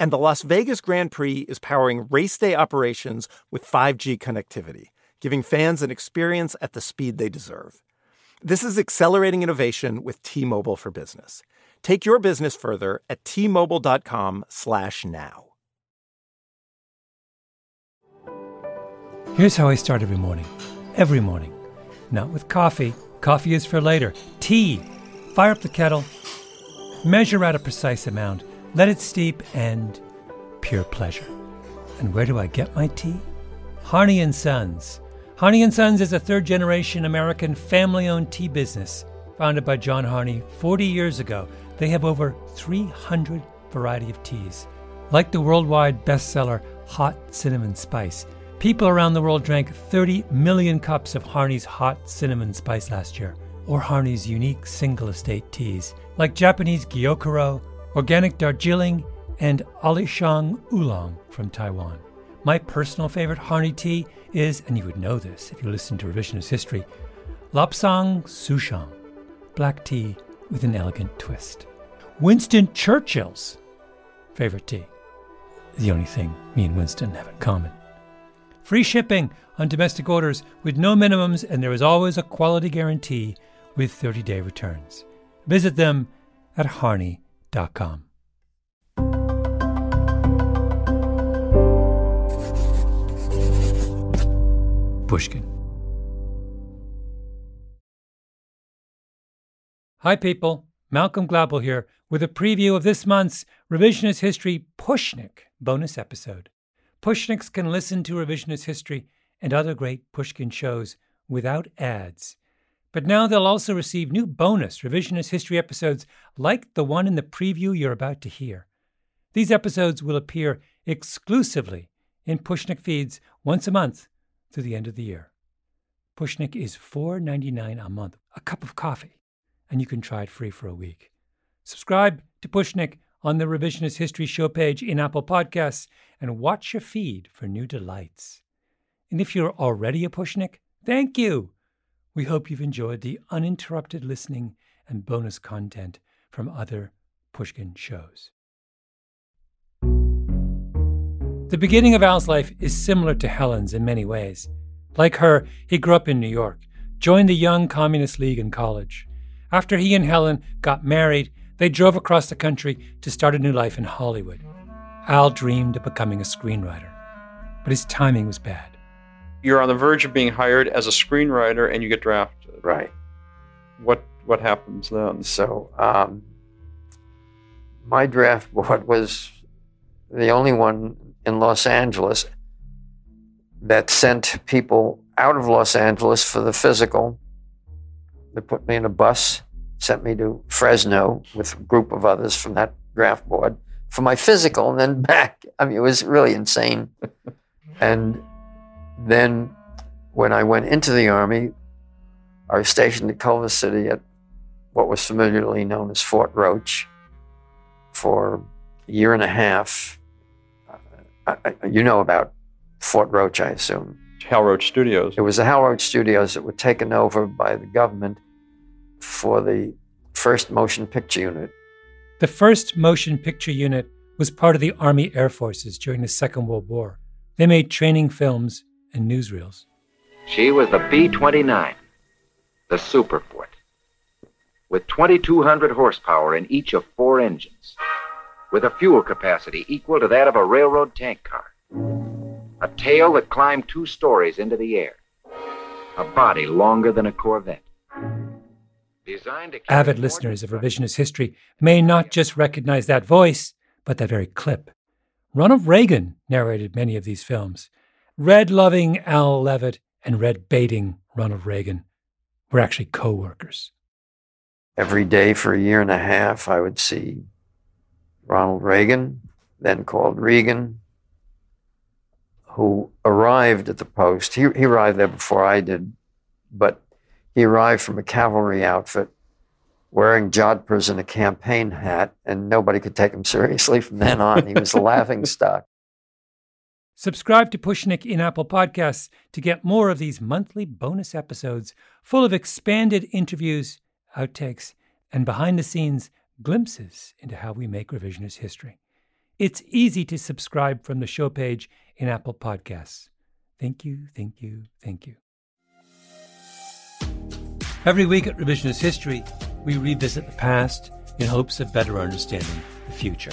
And the Las Vegas Grand Prix is powering race day operations with 5G connectivity, giving fans an experience at the speed they deserve. This is accelerating innovation with T-Mobile for Business. Take your business further at t-mobile.com/now. Here's how I start every morning. Every morning. Not with coffee. Coffee is for later. Tea. Fire up the kettle. Measure out a precise amount. Let it steep and pure pleasure. And where do I get my tea? Harney and Sons. Harney and Sons is a third generation American family-owned tea business founded by John Harney 40 years ago. They have over 300 variety of teas. Like the worldwide bestseller Hot Cinnamon Spice, People around the world drank 30 million cups of Harney's hot cinnamon spice last year, or Harney's unique single estate teas, like Japanese Gyokuro, organic Darjeeling, and Alishan Oolong from Taiwan. My personal favorite Harney tea is, and you would know this if you listen to revisionist history, Lapsang Souchong, black tea with an elegant twist. Winston Churchill's favorite tea, the only thing me and Winston have in common. Free shipping on domestic orders with no minimums, and there is always a quality guarantee with 30 day returns. Visit them at harney.com. Pushkin. Hi, people. Malcolm Gladwell here with a preview of this month's Revisionist History Pushnik bonus episode. Pushniks can listen to revisionist history and other great Pushkin shows without ads. But now they'll also receive new bonus revisionist history episodes like the one in the preview you're about to hear. These episodes will appear exclusively in Pushnik feeds once a month through the end of the year. Pushnik is $4.99 a month, a cup of coffee, and you can try it free for a week. Subscribe to Pushnik on the Revisionist History show page in Apple Podcasts and watch your feed for new delights. And if you're already a Pushnik, thank you. We hope you've enjoyed the uninterrupted listening and bonus content from other Pushkin shows. The beginning of Al's life is similar to Helen's in many ways. Like her, he grew up in New York, joined the Young Communist League in college. After he and Helen got married, they drove across the country to start a new life in Hollywood. Al dreamed of becoming a screenwriter, but his timing was bad. You're on the verge of being hired as a screenwriter and you get drafted. Right. What what happens then? So um, my draft board was the only one in Los Angeles that sent people out of Los Angeles for the physical. They put me in a bus sent me to Fresno with a group of others from that draft board for my physical and then back. I mean, it was really insane. and then when I went into the Army, I was stationed at Culver City at what was familiarly known as Fort Roach for a year and a half. Uh, I, I, you know about Fort Roach, I assume. Hal Roach Studios. It was the Hal Roach Studios that were taken over by the government for the first motion picture unit. The first motion picture unit was part of the Army Air Forces during the Second World War. They made training films and newsreels. She was the B 29, the Superfort, with 2,200 horsepower in each of four engines, with a fuel capacity equal to that of a railroad tank car, a tail that climbed two stories into the air, a body longer than a Corvette. Designed to carry Avid listeners of revisionist history may not just recognize that voice, but that very clip. Ronald Reagan narrated many of these films. Red loving Al Levitt and red baiting Ronald Reagan were actually co workers. Every day for a year and a half, I would see Ronald Reagan, then called Reagan, who arrived at the post. He, he arrived there before I did, but he arrived from a cavalry outfit wearing jodhpurs and a campaign hat, and nobody could take him seriously from then on. He was a laughing stock. Subscribe to Pushnik in Apple Podcasts to get more of these monthly bonus episodes full of expanded interviews, outtakes, and behind the scenes glimpses into how we make revisionist history. It's easy to subscribe from the show page in Apple Podcasts. Thank you, thank you, thank you. Every week at Revisionist History, we revisit the past in hopes of better understanding the future.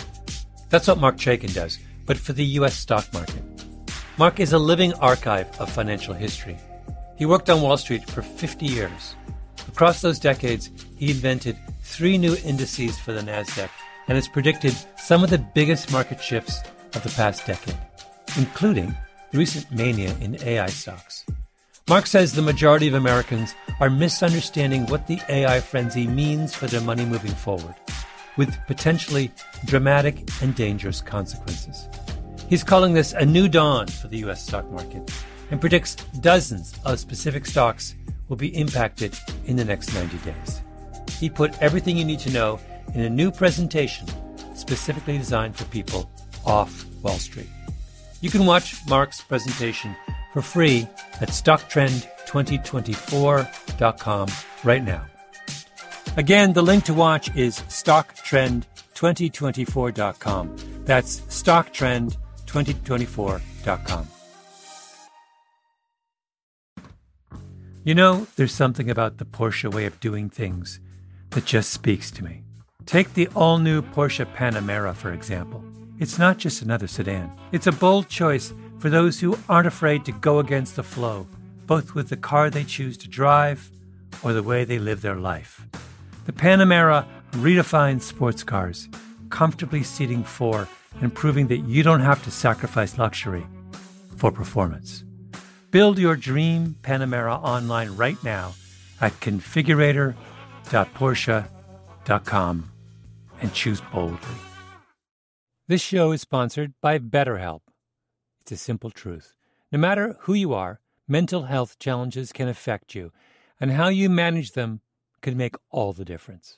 That's what Marc Chaikin does, but for the U.S. stock market. Marc is a living archive of financial history. He worked on Wall Street for 50 years. Across those decades, he invented three new indices for the NASDAQ and has predicted some of the biggest market shifts of the past decade, including recent mania in AI stocks. Marc says the majority of Americans are misunderstanding what the AI frenzy means for their money moving forward, with potentially dramatic and dangerous consequences. He's calling this a new dawn for the U.S. stock market and predicts dozens of specific stocks will be impacted in the next 90 days. He put everything you need to know in a new presentation specifically designed for people off Wall Street. You can watch Marc's presentation for free at stocktrend2024.com right now. Again, the link to watch is stocktrend2024.com. That's stocktrend2024.com. You know, there's something about the Porsche way of doing things that just speaks to me. Take the all new Porsche Panamera, for example. It's not just another sedan, it's a bold choice for those who aren't afraid to go against the flow, both with the car they choose to drive or the way they live their life. The Panamera redefines sports cars, comfortably seating four and proving that you don't have to sacrifice luxury for performance. Build your dream Panamera online right now at configurator.porsche.com and choose boldly. This show is sponsored by BetterHelp. It's a simple truth. No matter who you are, mental health challenges can affect you, and how you manage them can make all the difference.